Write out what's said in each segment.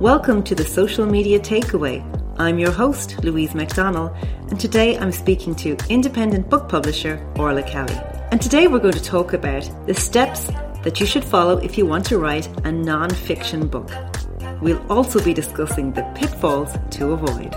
Welcome to the Social Media Takeaway. I'm your host, Louise McDonnell, and today I'm speaking to independent book publisher Orla Kelly. And today we're going to talk about the steps that you should follow if you want to write a non fiction book. We'll also be discussing the pitfalls to avoid.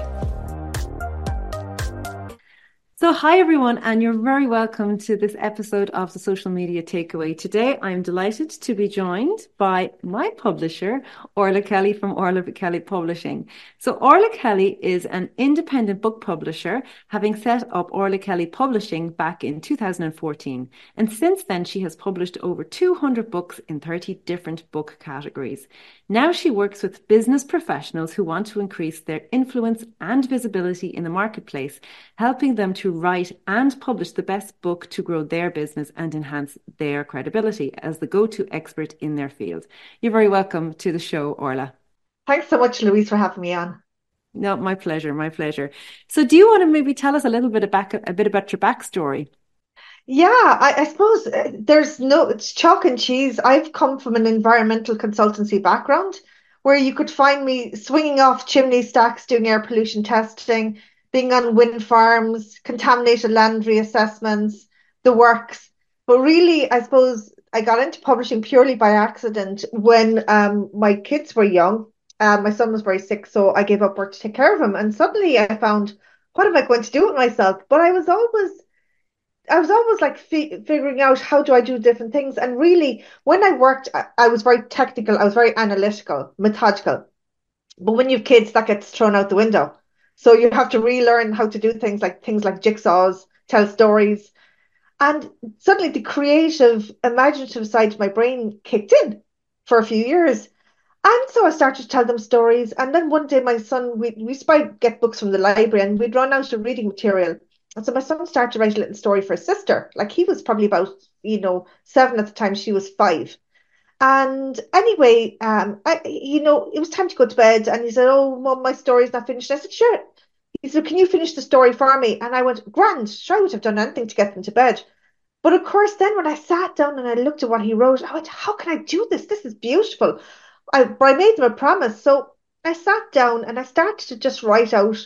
So, hi everyone, and you're very welcome to this episode of the Social Media Takeaway. Today, I'm delighted to be joined by my publisher, Orla Kelly from Orla Kelly Publishing. So, Orla Kelly is an independent book publisher, having set up Orla Kelly Publishing back in 2014. And since then, she has published over 200 books in 30 different book categories. Now she works with business professionals who want to increase their influence and visibility in the marketplace, helping them to write and publish the best book to grow their business and enhance their credibility as the go to expert in their field. You're very welcome to the show, Orla. Thanks so much, Louise, for having me on. No, my pleasure, my pleasure. So, do you want to maybe tell us a little bit about a bit about your backstory? Yeah, I, I, suppose uh, there's no, it's chalk and cheese. I've come from an environmental consultancy background where you could find me swinging off chimney stacks doing air pollution testing, being on wind farms, contaminated land reassessments, the works. But really, I suppose I got into publishing purely by accident when um, my kids were young. Um, my son was very sick, so I gave up work to take care of him. And suddenly I found, what am I going to do with myself? But I was always I was always like fi- figuring out how do I do different things. And really, when I worked, I, I was very technical. I was very analytical, methodical. But when you have kids, that gets thrown out the window. So you have to relearn how to do things like things like jigsaws, tell stories. And suddenly the creative, imaginative side of my brain kicked in for a few years. And so I started to tell them stories. And then one day my son, we, we used to get books from the library and we'd run out of reading material. And so my son started to write a little story for his sister. Like he was probably about, you know, seven at the time, she was five. And anyway, um, I, you know, it was time to go to bed. And he said, Oh, mom, my story's not finished. I said, Sure. He said, Can you finish the story for me? And I went, Grand, sure, I would have done anything to get them to bed. But of course, then when I sat down and I looked at what he wrote, I went, How can I do this? This is beautiful. I, I made them a promise. So I sat down and I started to just write out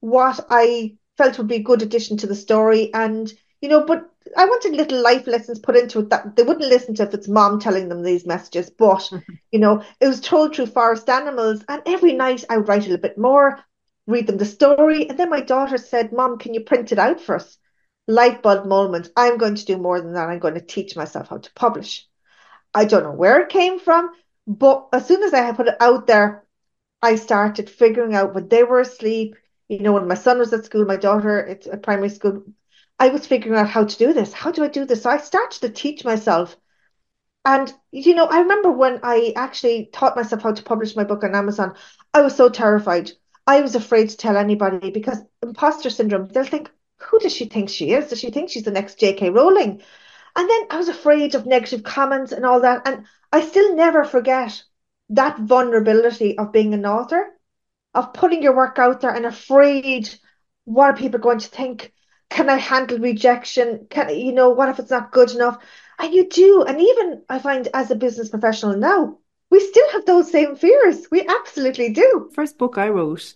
what I felt would be a good addition to the story. And, you know, but I wanted little life lessons put into it that they wouldn't listen to if it's mom telling them these messages. But, mm-hmm. you know, it was told through forest animals. And every night I would write a little bit more, read them the story. And then my daughter said, Mom, can you print it out for us? Light bulb moment. I'm going to do more than that. I'm going to teach myself how to publish. I don't know where it came from, but as soon as I put it out there, I started figuring out when they were asleep, you know, when my son was at school, my daughter it's at primary school, I was figuring out how to do this. How do I do this? So I started to teach myself. And, you know, I remember when I actually taught myself how to publish my book on Amazon, I was so terrified. I was afraid to tell anybody because imposter syndrome, they'll think, who does she think she is? Does she think she's the next J.K. Rowling? And then I was afraid of negative comments and all that. And I still never forget that vulnerability of being an author of putting your work out there and afraid what are people going to think? Can I handle rejection? Can you know what if it's not good enough? And you do, and even I find as a business professional now, we still have those same fears. We absolutely do. First book I wrote,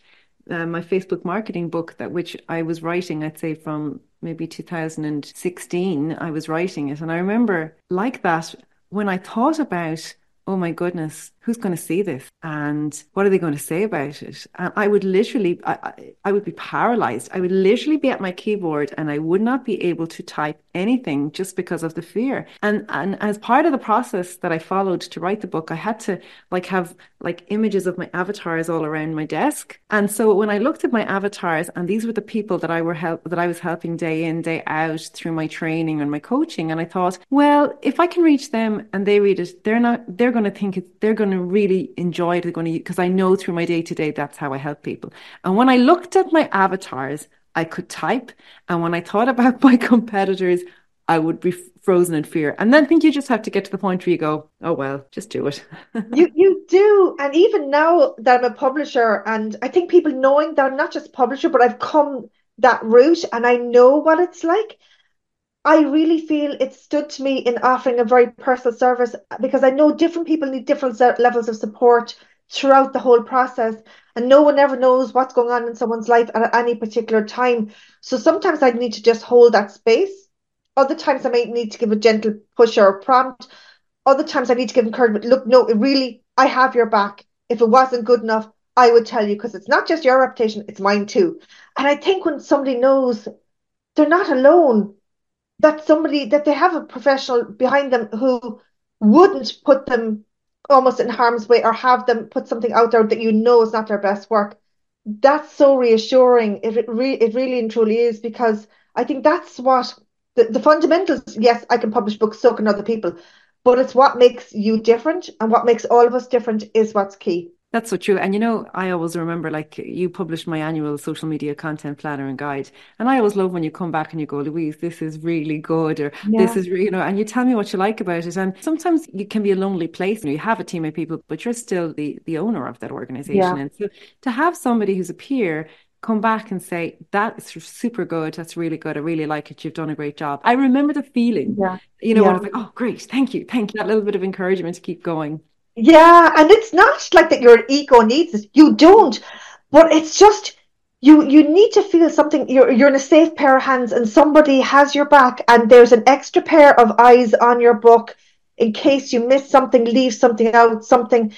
uh, my Facebook marketing book, that which I was writing, I'd say from maybe 2016, I was writing it, and I remember like that when I thought about oh my goodness, who's going to see this? And what are they going to say about it? And I would literally, I, I would be paralyzed. I would literally be at my keyboard and I would not be able to type anything just because of the fear. And, and as part of the process that I followed to write the book, I had to like have like images of my avatars all around my desk. And so when I looked at my avatars and these were the people that I were help, that I was helping day in, day out through my training and my coaching. And I thought, well, if I can reach them and they read it, they're not, they're going to think it, they're going to really enjoy it. They're going to, because I know through my day to day, that's how I help people. And when I looked at my avatars, I could type. And when I thought about my competitors, I would be frozen in fear. And then I think you just have to get to the point where you go, oh, well, just do it. you, you do. And even now that I'm a publisher, and I think people knowing that I'm not just publisher, but I've come that route and I know what it's like. I really feel it stood to me in offering a very personal service because I know different people need different levels of support, throughout the whole process. And no one ever knows what's going on in someone's life at any particular time. So sometimes I need to just hold that space. Other times I might need to give a gentle push or a prompt. Other times I need to give encouragement. Look, no, it really, I have your back. If it wasn't good enough, I would tell you because it's not just your reputation, it's mine too. And I think when somebody knows they're not alone, that somebody that they have a professional behind them who wouldn't put them almost in harm's way or have them put something out there that you know is not their best work. That's so reassuring. It, it, re- it really and truly is because I think that's what the, the fundamentals. Yes, I can publish books, so can other people, but it's what makes you different and what makes all of us different is what's key. That's so true. And you know, I always remember like you published my annual social media content planner and guide. And I always love when you come back and you go, Louise, this is really good, or yeah. this is, you know, and you tell me what you like about it. And sometimes you can be a lonely place and you have a team of people, but you're still the, the owner of that organization. Yeah. And so to have somebody who's a peer come back and say, that's super good. That's really good. I really like it. You've done a great job. I remember the feeling, yeah. you know, yeah. I was like, oh, great. Thank you. Thank you. That little bit of encouragement to keep going. Yeah, and it's not like that your ego needs it. You don't. But it's just you you need to feel something you're you're in a safe pair of hands and somebody has your back and there's an extra pair of eyes on your book in case you miss something, leave something out, something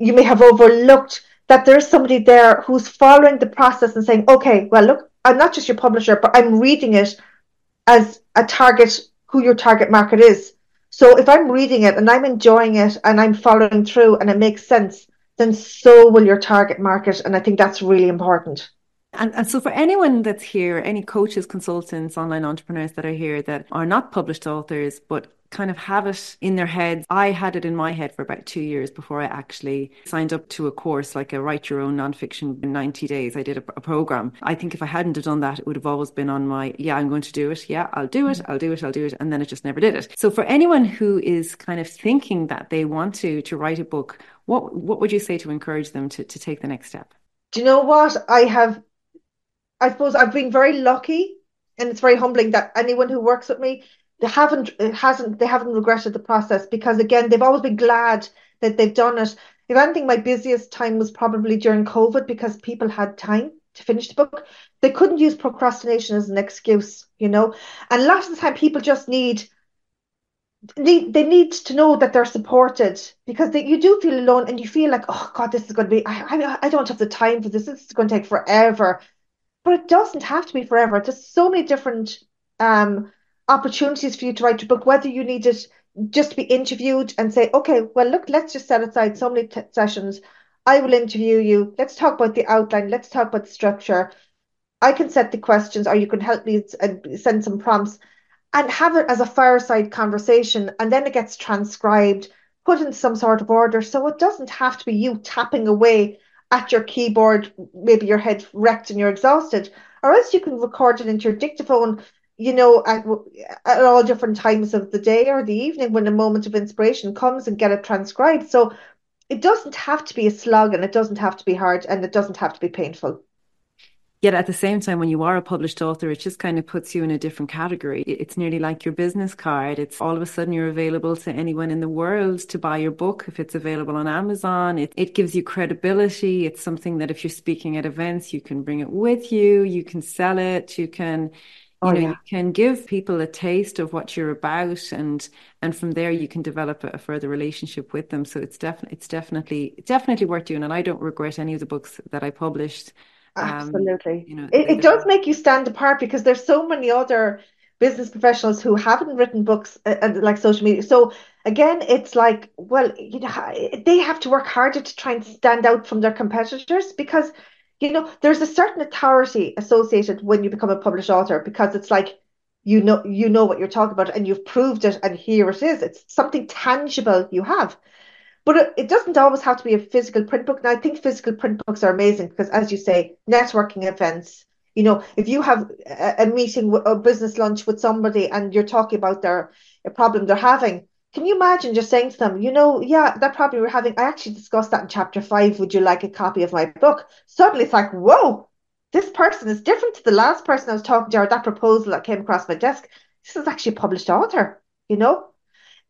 you may have overlooked, that there's somebody there who's following the process and saying, Okay, well look, I'm not just your publisher, but I'm reading it as a target who your target market is. So if I'm reading it and I'm enjoying it and I'm following through and it makes sense, then so will your target market. And I think that's really important. And, and so, for anyone that's here, any coaches, consultants, online entrepreneurs that are here that are not published authors, but kind of have it in their heads. I had it in my head for about two years before I actually signed up to a course like a write your own nonfiction in 90 days. I did a, a, program. I think if I hadn't have done that, it would have always been on my, yeah, I'm going to do it. Yeah, I'll do it. I'll do it. I'll do it. And then it just never did it. So for anyone who is kind of thinking that they want to, to write a book, what, what would you say to encourage them to, to take the next step? Do you know what? I have, I suppose I've been very lucky and it's very humbling that anyone who works with me they haven't it hasn't they haven't regretted the process because again they've always been glad that they've done it. If anything, my busiest time was probably during COVID because people had time to finish the book. They couldn't use procrastination as an excuse, you know. And a lot of the time, people just need need they need to know that they're supported because they, you do feel alone and you feel like, oh God, this is going to be. I, I I don't have the time for this. This is going to take forever, but it doesn't have to be forever. There's so many different um opportunities for you to write your book, whether you need it just to be interviewed and say, okay, well, look, let's just set aside so many t- sessions. I will interview you. Let's talk about the outline. Let's talk about the structure. I can set the questions, or you can help me and uh, send some prompts and have it as a fireside conversation. And then it gets transcribed, put in some sort of order. So it doesn't have to be you tapping away at your keyboard, maybe your head wrecked and you're exhausted, or else you can record it into your dictaphone you know, at, at all different times of the day or the evening when a moment of inspiration comes and get it transcribed. So it doesn't have to be a slog and it doesn't have to be hard and it doesn't have to be painful. Yet at the same time, when you are a published author, it just kind of puts you in a different category. It's nearly like your business card. It's all of a sudden you're available to anyone in the world to buy your book if it's available on Amazon. It, it gives you credibility. It's something that if you're speaking at events, you can bring it with you, you can sell it, you can oh, know yeah. you can give people a taste of what you're about and and from there you can develop a, a further relationship with them. So it's definitely it's definitely definitely worth doing and i don't regret any of the books that i published. Um, absolutely. um, you know it, it does make you stand apart because there's so many other business professionals who haven't written books uh, uh like social media. So again it's like well you know they have to work harder to try and stand out from their competitors because you know, there's a certain authority associated when you become a published author because it's like you know you know what you're talking about and you've proved it and here it is. It's something tangible you have. But it, it doesn't always have to be a physical print book. Now I think physical print books are amazing because as you say, networking events, you know, if you have a, a meeting, a business lunch with somebody and you're talking about their a problem they're having, can you imagine just saying to them, you know, yeah, that problem we're having, I actually discussed that in chapter five. Would you like a copy of my book? Suddenly it's like, whoa, this person is different to the last person I was talking to, or that proposal that came across my desk. This is actually a published author, you know?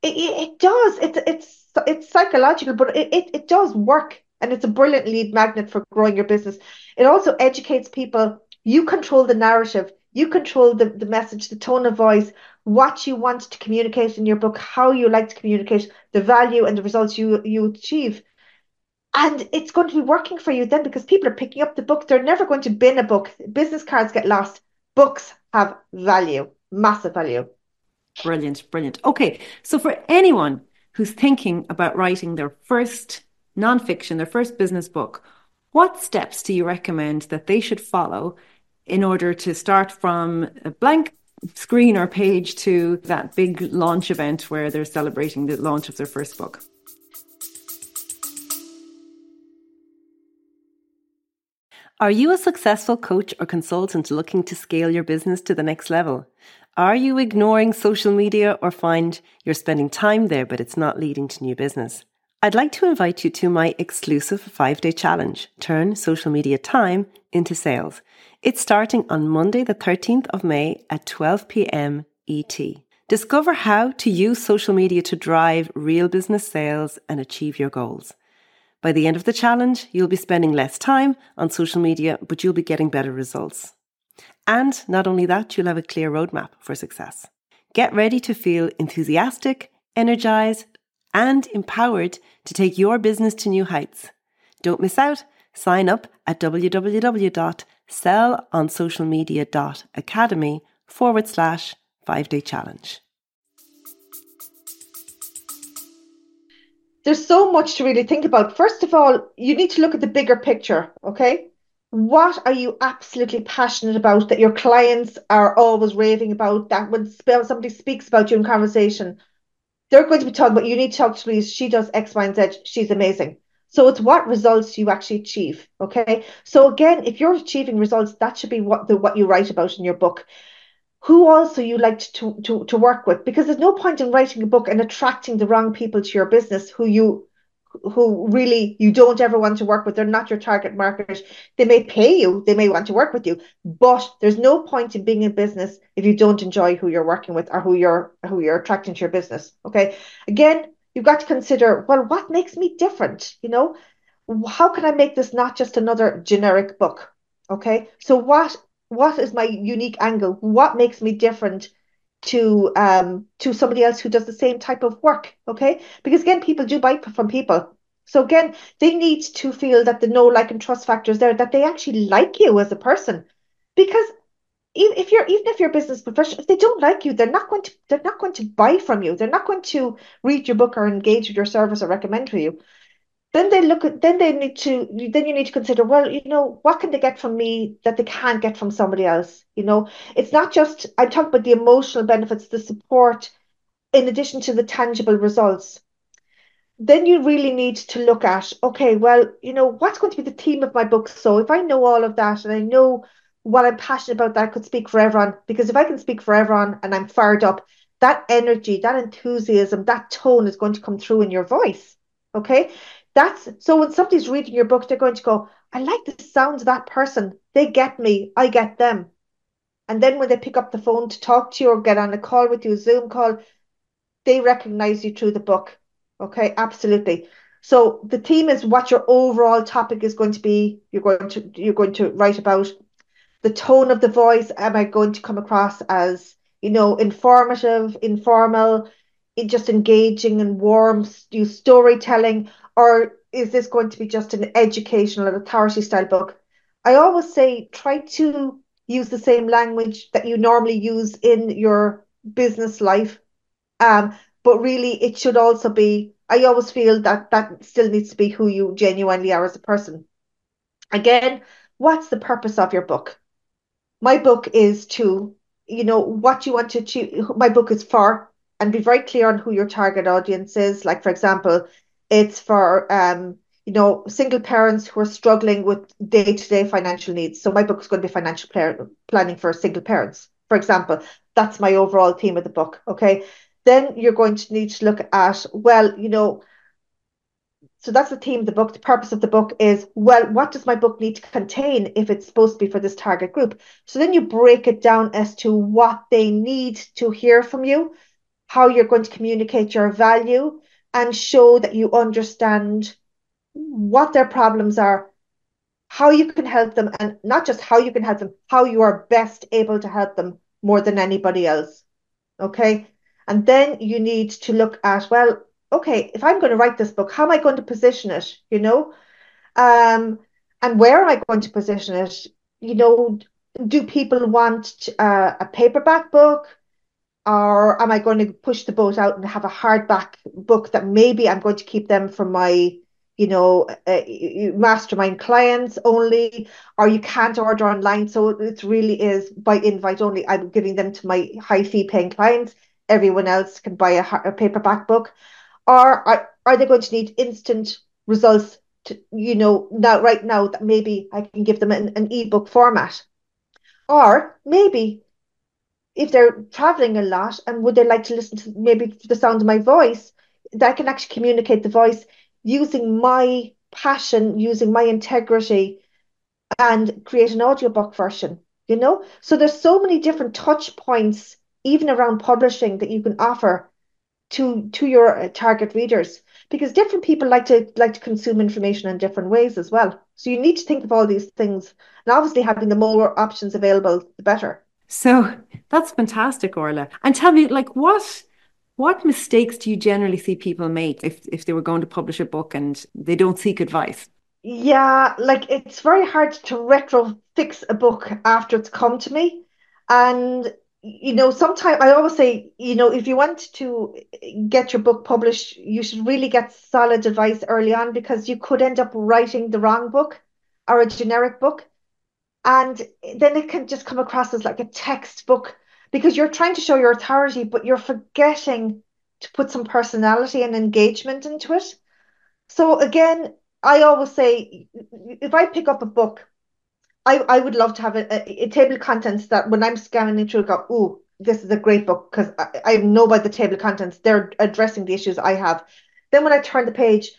It, it, it does. It, it's it's psychological, but it, it, it does work and it's a brilliant lead magnet for growing your business. It also educates people. You control the narrative, you control the, the message, the tone of voice, what you want to communicate in your book, how you like to communicate, the value and the results you, you achieve. And it's going to be working for you then because people are picking up the book. They're never going to bin a book. Business cards get lost. Books have value, massive value. Brilliant, brilliant. Okay, so for anyone who's thinking about writing their first nonfiction, their first business book, what steps do you recommend that they should follow in order to start from a blank screen or page to that big launch event where they're celebrating the launch of their first book? Are you a successful coach or consultant looking to scale your business to the next level? Are you ignoring social media or find you're spending time there but it's not leading to new business? I'd like to invite you to my exclusive five day challenge, Turn Social Media Time into Sales. It's starting on Monday, the 13th of May at 12 p.m. ET. Discover how to use social media to drive real business sales and achieve your goals. By the end of the challenge, you'll be spending less time on social media, but you'll be getting better results. And not only that, you'll have a clear roadmap for success. Get ready to feel enthusiastic, energized, and empowered to take your business to new heights. Don't miss out. Sign up at www.sellonsocialmedia.academy forward slash five day challenge. There's so much to really think about. First of all, you need to look at the bigger picture, okay? what are you absolutely passionate about that your clients are always raving about that when somebody speaks about you in conversation they're going to be talking about you need to talk to Louise she does X Y and Z. She's amazing. So it's what results you actually achieve okay? So again if you're achieving results that should be what the what you write about in your book. Who also you like to to to work with? Because there's no point in writing a book and attracting the wrong people to your business who you who really you don't ever want to work with. They're not your target market. They may pay you, they may want to work with you, but there's no point in being in business if you don't enjoy who you're working with or who you're who you're attracting to your business. Okay. Again, you've got to consider, well, what makes me different? You know, how can I make this not just another generic book? Okay. So what what is my unique angle? What makes me different to um to somebody else who does the same type of work okay? Because again people do buy from people. So again they need to feel that the know like and trust factor is there that they actually like you as a person. Because if you're even if you're a business professional if they don't like you they're not going to they're not going to buy from you. They're not going to read your book or engage with your service or recommend to you then they look at then they need to then you need to consider well you know what can they get from me that they can't get from somebody else? You know it's not just i'm talking about the emotional benefits the support in addition to the tangible results. Then you really need to look at okay well you know what's going to be the theme of my book? So if i know all of that and i know what i'm passionate about that I could speak for everyone because if i can speak for everyone and i'm fired up that energy that enthusiasm that tone is going to come through in your voice okay that's so when somebody's reading your book, they're going to go, I like the sound of that person. They get me, I get them. And then when they pick up the phone to talk to you or get on a call with you, a Zoom call, they recognize you through the book. Okay, absolutely. So the theme is what your overall topic is going to be. You're going to you're going to write about the tone of the voice. Am I going to come across as you know informative, informal, just engaging and warm, you storytelling? Or is this going to be just an educational and authority style book? I always say try to use the same language that you normally use in your business life. Um, but really it should also be I always feel that that still needs to be who you genuinely are as a person. Again, what's the purpose of your book? My book is to, you know, what you want to achieve. My book is for, and be very clear on who your target audience is. Like, for example, it's for um, you know single parents who are struggling with day-to-day financial needs. So my book is going to be financial planning for single parents, for example. That's my overall theme of the book. Okay. Then you're going to need to look at, well, you know, so that's the theme of the book. The purpose of the book is, well, what does my book need to contain if it's supposed to be for this target group? So then you break it down as to what they need to hear from you, how you're going to communicate your value, and show that you understand what their problems are, how you can help them, and not just how you can help them, how you are best able to help them more than anybody else. Okay. And then you need to look at, well, okay, if I'm going to write this book, how am I going to position it? You know, um, and where am I going to position it? You know, do people want uh, a paperback book? Or am I going to push the boat out and have a hardback book that maybe I'm going to keep them for my, you know, uh, mastermind clients only, or you can't order online. So it really is by invite only. I'm giving them to my high fee paying clients. Everyone else can buy a, a paperback book. Or are, are they going to need instant results to, you know, now right now that maybe I can give them an, an ebook format. Or maybe if they're traveling a lot and would they like to listen to maybe the sound of my voice, that I can actually communicate the voice using my passion, using my integrity, and create an audiobook version, you know? So there's so many different touch points, even around publishing, that you can offer to to your uh, target readers because different people like to like to consume information in different ways as well. So you need to think of all these things, and obviously having the more options available, the better. So that's fantastic, Orla. And tell me, like, what what mistakes do you generally see people make if if they were going to publish a book and they don't seek advice? Yeah, like it's very hard to retro fix a book after it's come to me. And you know, sometimes I always say, you know, if you want to get your book published, you should really get solid advice early on because you could end up writing the wrong book or a generic book. And then it can just come across as like a textbook because you're trying to show your authority, but you're forgetting to put some personality and engagement into it. So again, I always say if I pick up a book I, I would love to have a, a, a table of contents that when I'm scanning through, go, oh, this is a great book because I, I know by the table of contents they're addressing the issues I have. Then when I turn the page,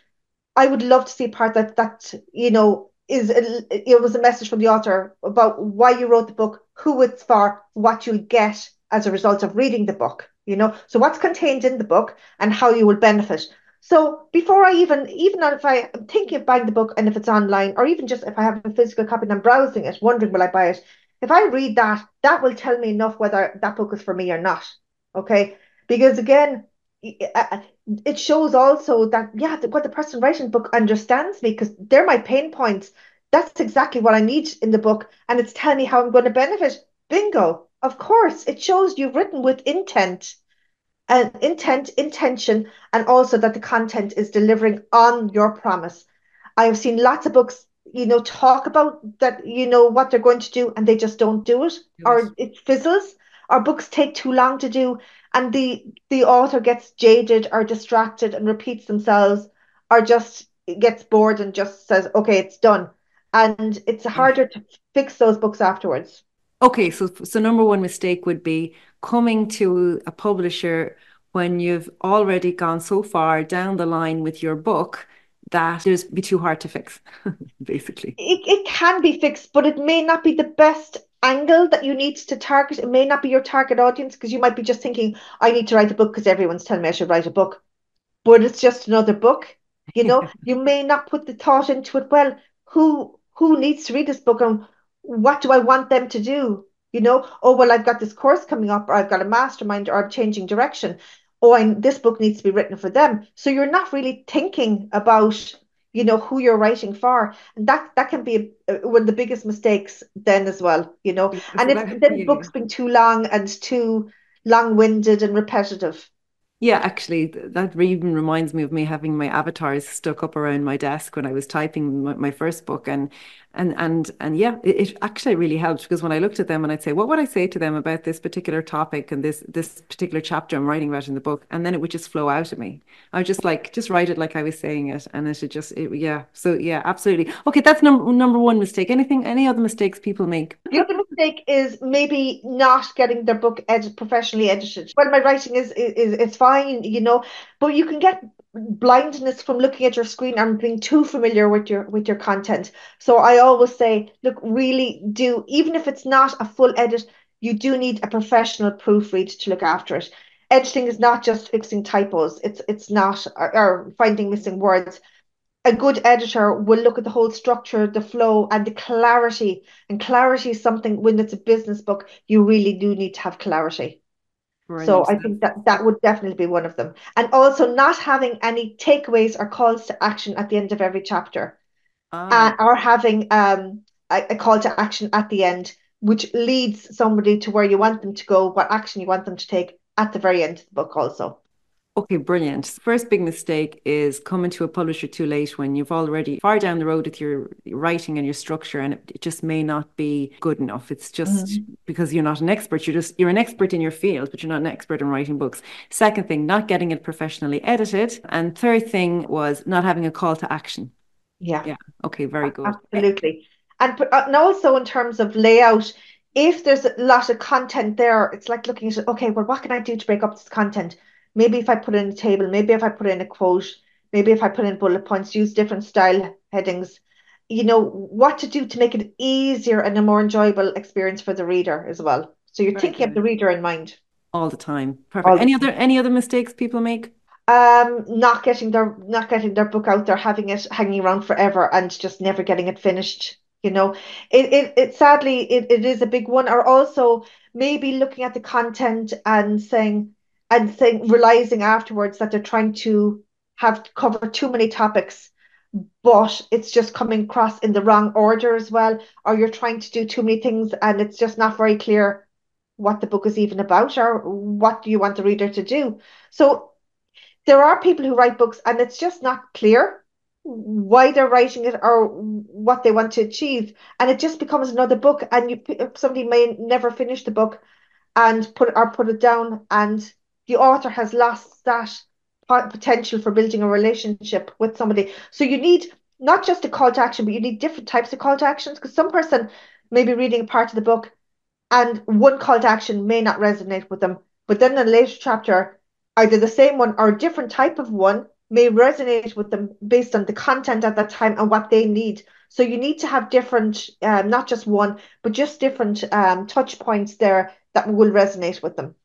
I would love to see part that that you know is a, it was a message from the author about why you wrote the book, who it's for, what you'll get as a result of reading the book. You know, so what's contained in the book and how you will benefit. So before I even, even if I am thinking of buying the book and if it's online, or even just if I have a physical copy and I'm browsing it, wondering will I buy it, if I read that, that will tell me enough whether that book is for me or not. Okay. Because again, it shows also that, yeah, what the person writing the book understands me because they're my pain points. That's exactly what I need in the book. And it's telling me how I'm going to benefit. Bingo. Of course, it shows you've written with intent and intent, intention, and also that the content is delivering on your promise. I have seen lots of books, you know, talk about that, you know, what they're going to do, and they just don't do it, yes. or it fizzles, or books take too long to do, and the the author gets jaded or distracted and repeats themselves, or just gets bored and just says, "Okay, it's done," and it's mm-hmm. harder to fix those books afterwards. Okay, so so number one mistake would be coming to a publisher when you've already gone so far down the line with your book that it's be too hard to fix, basically. It, it can be fixed, but it may not be the best angle that you need to target. It may not be your target audience because you might be just thinking, I need to write a book because everyone's telling me I should write a book. But it's just another book. You know, you may not put the thought into it. Well, who who needs to read this book and what do I want them to do? You know, oh, well, I've got this course coming up, or I've got a mastermind, or I'm changing direction. Oh, and this book needs to be written for them. So you're not really thinking about, you know, who you're writing for. And that that can be one of the biggest mistakes then as well, you know. and if then the book's been too long and too long-winded and repetitive. Yeah, actually, that even reminds me of me having my avatars stuck up around my desk when I was typing my, my first book, and and and and yeah it, it, actually really helped because when i looked at them and i'd say what would i say to them about this particular topic and this this particular chapter i'm writing about in the book? And then it would just flow out of me. I would just like just write it like i was saying it and it should just it, yeah. So yeah absolutely. Okay that's number number one mistake. Anything any other mistakes people make? The other mistake is maybe not getting their book edited professionally edited. Well my writing is is is fine you know but you can get blindness from looking at your screen and being too familiar with your with your content so i always say look really do even if it's not a full edit you do need a professional proofread to look after it editing is not just fixing typos it's it's not or, or finding missing words a good editor will look at the whole structure, the flow, and the clarity. And clarity is something when it's a business book, you really do need to have clarity. Brilliant. So I think that that would definitely be one of them. And also not having any takeaways or calls to action at the end of every chapter. Ah. Uh, or having um, a, a call to action at the end, which leads somebody to where you want them to go, what action you want them to take at the very end of the book also. Okay, brilliant. First big mistake is coming to a publisher too late when you've already far down the road with your writing and your structure and it just may not be good enough. It's just mm-hmm. because you're not an expert. You're just you're an expert in your field, but you're not an expert in writing books. Second thing, not getting it professionally edited. And third thing was not having a call to action. Yeah. Yeah. Okay, very good. Absolutely. And, uh, and also in terms of layout, if there's a lot of content there, it's like looking at okay, well, what can I do to break up this content? Maybe if I put in a table, maybe if I put in a quote, maybe if I put in bullet points, use different style headings, you know, what to do to make it easier and a more enjoyable experience for the reader as well. So you're Very thinking good. of the reader in mind. All the time. Perfect. All any other any other mistakes people make? Um, not getting their not getting their book out there, having it hanging around forever and just never getting it finished. You know, it it, it sadly it, it is a big one. Or also maybe looking at the content and saying, and think realizing afterwards that they're trying to have covered too many topics but it's just coming across in the wrong order as well or you're trying to do too many things and it's just not very clear what the book is even about or what you want the reader to do. So there are people who write books and it's just not clear why they're writing it or what they want to achieve. And it just becomes another book and you somebody may never finish the book and put or put it down and the author has lost that potential for building a relationship with somebody. So you need not just a call to action, but you need different types of call to actions because some person may be reading a part of the book and one call to action may not resonate with them. But then in a later chapter, either the same one or a different type of one may resonate with them based on the content at that time and what they need. So you need to have different, um, not just one, but just different um, touch points there that will resonate with them.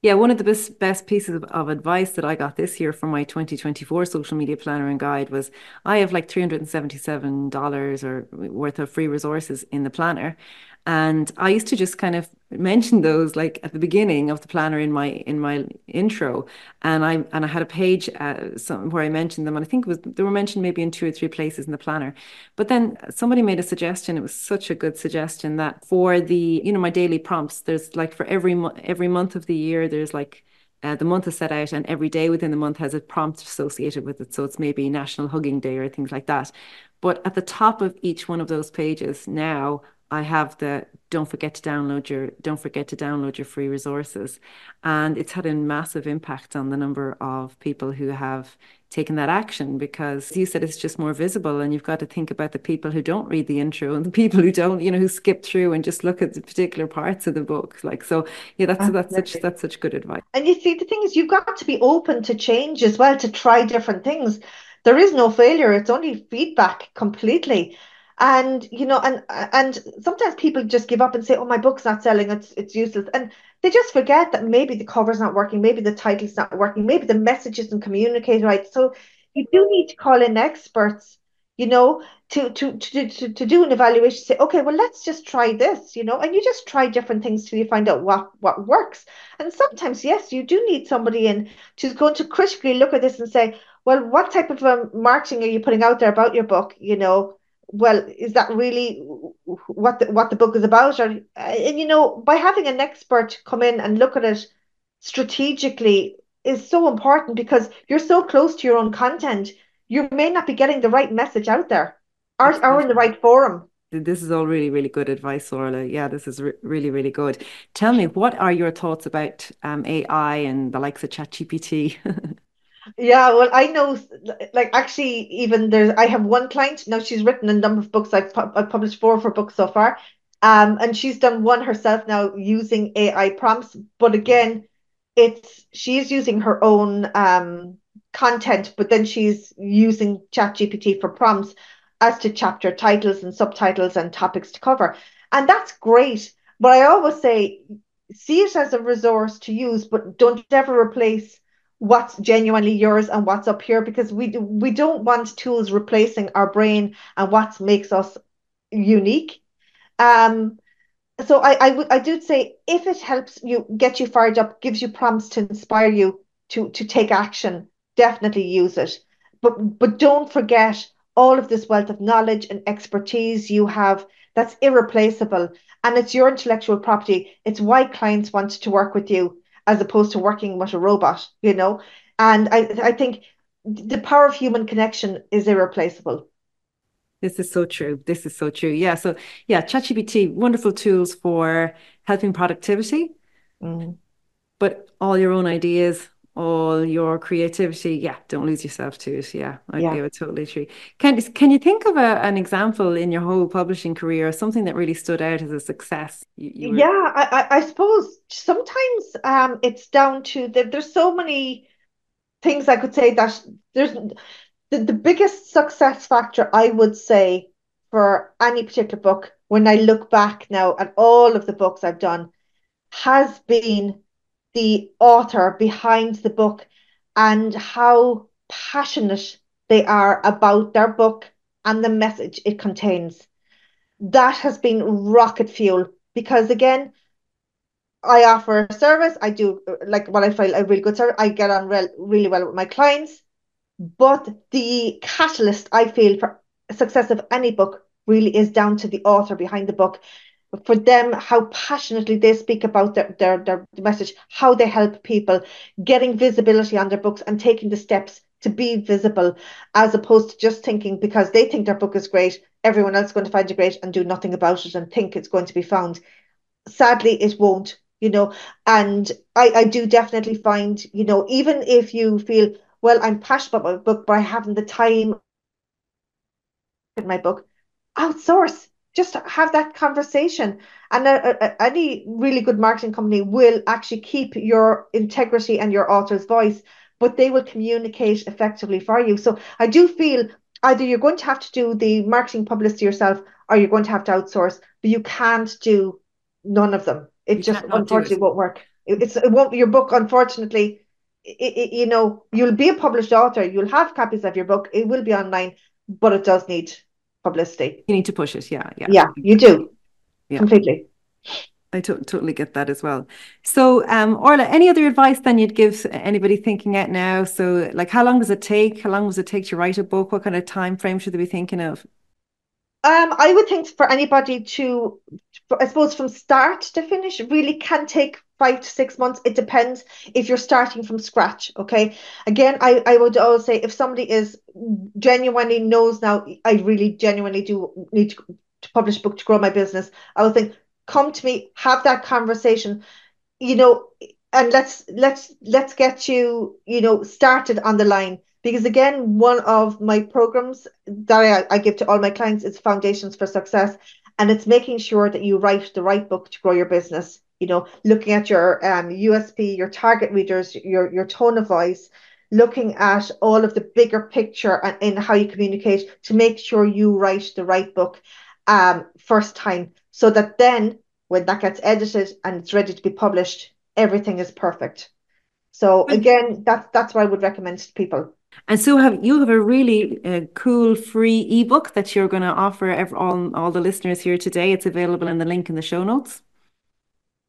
Yeah, one of the best best pieces of, of, advice that I got this year from my 2024 social media planner and guide was I have like $377 or worth of free resources in the planner. And I used to just kind of mention those like at the beginning of the planner in my in my intro, and I and I had a page uh, some, where I mentioned them, and I think was they were mentioned maybe in two or three places in the planner. But then somebody made a suggestion. It was such a good suggestion that for the you know my daily prompts, there's like for every every month of the year, there's like uh, the month is set out, and every day within the month has a prompt associated with it. So it's maybe National Hugging Day or things like that. But at the top of each one of those pages now, I have the don't forget to download your don't forget to download your free resources. And it's had a massive impact on the number of people who have taken that action because you said it's just more visible and you've got to think about the people who don't read the intro and the people who don't you know who skip through and just look at the particular parts of the book. Like so yeah that's Absolutely. that's such that's such good advice. And you see the thing is you've got to be open to change as well to try different things. There is no failure. It's only feedback completely and you know and and sometimes people just give up and say oh my book's not selling. It's it's useless. And they just forget that maybe the cover's not working maybe the title's not working maybe the message isn't communicated right. So you do need to call in experts you know to to to to, to do an evaluation say okay well let's just try this you know and you just try different things till you find out what what works. And sometimes yes you do need somebody in who's going to critically look at this and say well what type of um, marketing are you putting out there about your book? you know well, is that really what the, what the book is about? Or, and you know, by having an expert come in and look at it strategically is so important because you're so close to your own content. You may not be getting the right message out there or, or in the right forum. This is all really, really good advice, Orla. Yeah, this is re- really, really good. Tell me, what are your thoughts about um, AI and the likes of ChatGPT? Yeah, well, I know, like, actually, even there's, I have one client now. She's written a number of books. I've, pu- I've published four of her books so far, um, and she's done one herself now using AI prompts. But again, it's she's using her own um content, but then she's using ChatGPT for prompts as to chapter titles and subtitles and topics to cover, and that's great. But I always say, see it as a resource to use, but don't ever replace what's genuinely yours and what's up here because we we don't want tools replacing our brain and what makes us unique. Um, so I, I would I do say if it helps you get you fired up, gives you prompts to inspire you to to take action, definitely use it. But but don't forget all of this wealth of knowledge and expertise you have that's irreplaceable and it's your intellectual property. It's why clients want to work with you as opposed to working with a robot, you know. And I I think the power of human connection is irreplaceable. This is so true. This is so true. Yeah. So yeah, ChatGPT, wonderful tools for helping productivity, mm. but all your own ideas, all your creativity, yeah, don't lose yourself to it. Yeah, I yeah. it totally true. Can can you think of a, an example in your whole publishing career, something that really stood out as a success? You, you were... Yeah, I, I suppose sometimes um, it's down to that. There's so many things I could say that there's the, the biggest success factor I would say for any particular book, when I look back now at all of the books I've done, has been the author behind the book and how passionate they are about their book and the message it contains. That has been rocket fuel because, again, I offer a service. I do like what I feel a really good service. I get on re- really well with my clients. But the catalyst I feel for success of any book really is down to the author behind the book. For them, how passionately they speak about their, their, their message, how they help people, getting visibility on their books and taking the steps to be visible, as opposed to just thinking because they think their book is great, everyone else is going to find it great and do nothing about it and think it's going to be found. Sadly, it won't, you know. And I, I do definitely find, you know, even if you feel, well, I'm passionate about my book, but I haven't the time in my book. Outsource. Just have that conversation. And a, a, any really good marketing company will actually keep your integrity and your author's voice, but they will communicate effectively for you. So I do feel either you're going to have to do the marketing publicity yourself or you're going to have to outsource, but you can't do none of them. It you just unfortunately it. won't work. It, it's it won't your book, unfortunately, it, you know, you'll be a published author, you'll have copies of your book, it will be online, but it does need publicity. You need to push it, yeah, yeah. Yeah, you do. Yeah. Completely. I totally get that as well. So, um, Orla, any other advice then you'd give anybody thinking out now? So, like, how long does it take? How long does it take to write a book? What kind of time frame should they be thinking of? Um, I would think for anybody to, I suppose, from start to finish, really can take five to six months. It depends if you're starting from scratch. Okay. Again, I, I would always say if somebody is genuinely knows now, I really genuinely do need to, to publish book to grow my business. I would think, come to me, have that conversation, you know, and let's let's let's get you, you know, started on the line. Because again, one of my programs that I, I give to all my clients is Foundations for Success. And it's making sure that you write the right book to grow your business you know, looking at your um, USP, your target readers, your, your tone of voice, looking at all of the bigger picture and in how you communicate to make sure you write the right book um, first time so that then when that gets edited and it's ready to be published, everything is perfect. So again, that's that's what I would recommend to people. And so have you have a really uh, cool free ebook that you're going to offer every, all all the listeners here today. It's available in the link in the show notes.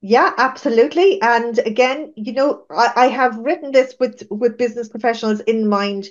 Yeah, absolutely. And again, you know, I, I have written this with with business professionals in mind.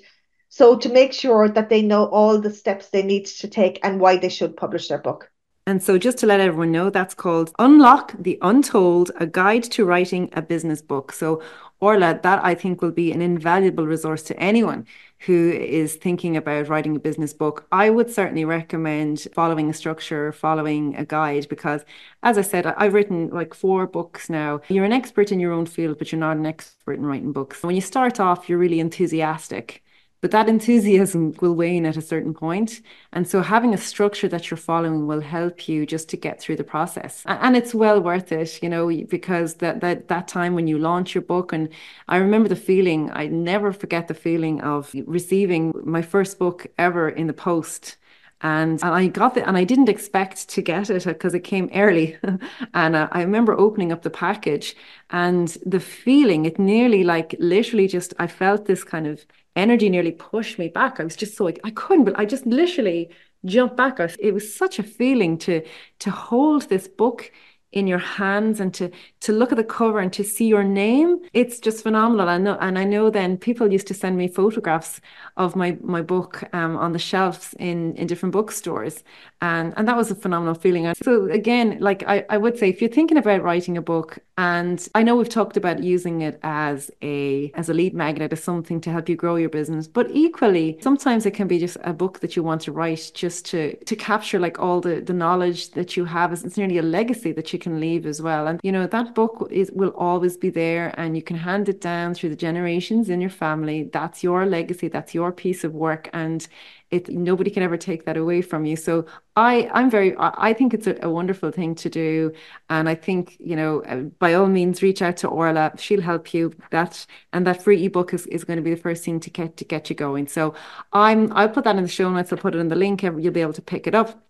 So to make sure that they know all the steps they need to take and why they should publish their book. And so, just to let everyone know, that's called Unlock the Untold A Guide to Writing a Business Book. So, Orla, that I think will be an invaluable resource to anyone who is thinking about writing a business book. I would certainly recommend following a structure, following a guide, because as I said, I've written like four books now. You're an expert in your own field, but you're not an expert in writing books. When you start off, you're really enthusiastic but that enthusiasm will wane at a certain point. And so having a structure that you're following will help you just to get through the process. And it's well worth it, you know, because that that that time when you launch your book and I remember the feeling, I never forget the feeling of receiving my first book ever in the post And, and I got it, and I didn't expect to get it because it came early. and uh, I remember opening up the package and the feeling, it nearly like literally just, I felt this kind of energy nearly pushed me back. I was just so, I couldn't, but I just literally jumped back. It was such a feeling to, to hold this book in your hands and to to look at the cover and to see your name it's just phenomenal. Know and i know then people used to send me photographs of my my book um, on the shelves in in different bookstores. And and that was a phenomenal feeling. So again like I, I would say if you're thinking about writing a book and i know we've talked about using it as a as a lead magnet as something to help you grow your business but equally sometimes it can be just a book that you want to write just to to capture like all the the knowledge that you have. It's nearly a legacy that you you can leave as well. And you know that book is will always be there, and you can hand it down through the generations in your family. That's your legacy. That's your piece of work, and it nobody can ever take that away from you. So I I'm very I think it's a, a wonderful thing to do, and I think you know uh, by all means reach out to Orla. She'll help you. That and that free ebook is, is going to be the first thing to get to get you going. So I'm I'll put that in the show notes. I'll put it in the link. You'll be able to pick it up.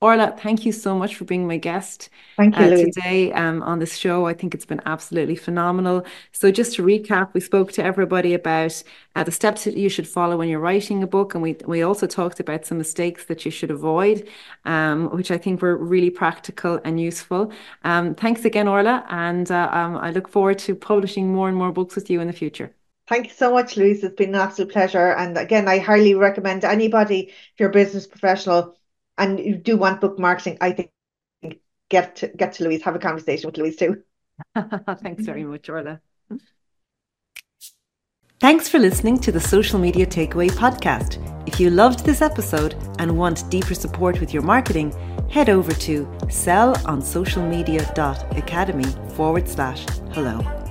Orla, thank you so much for being my guest thank you, uh, today um, on this show. I think it's been absolutely phenomenal. So, just to recap, we spoke to everybody about uh, the steps that you should follow when you're writing a book, and we we also talked about some mistakes that you should avoid, um, which I think were really practical and useful. Um, thanks again, Orla, and uh, um, I look forward to publishing more and more books with you in the future. Thank you so much, Louise. It's been an absolute pleasure. And again, I highly recommend anybody, if you're a business professional, and you do want book marketing, I think get to, get to Louise, have a conversation with Louise too. Thanks very much, Orla. Thanks for listening to the Social Media Takeaway podcast. If you loved this episode and want deeper support with your marketing, head over to sellonsocialmedia.academy forward slash hello.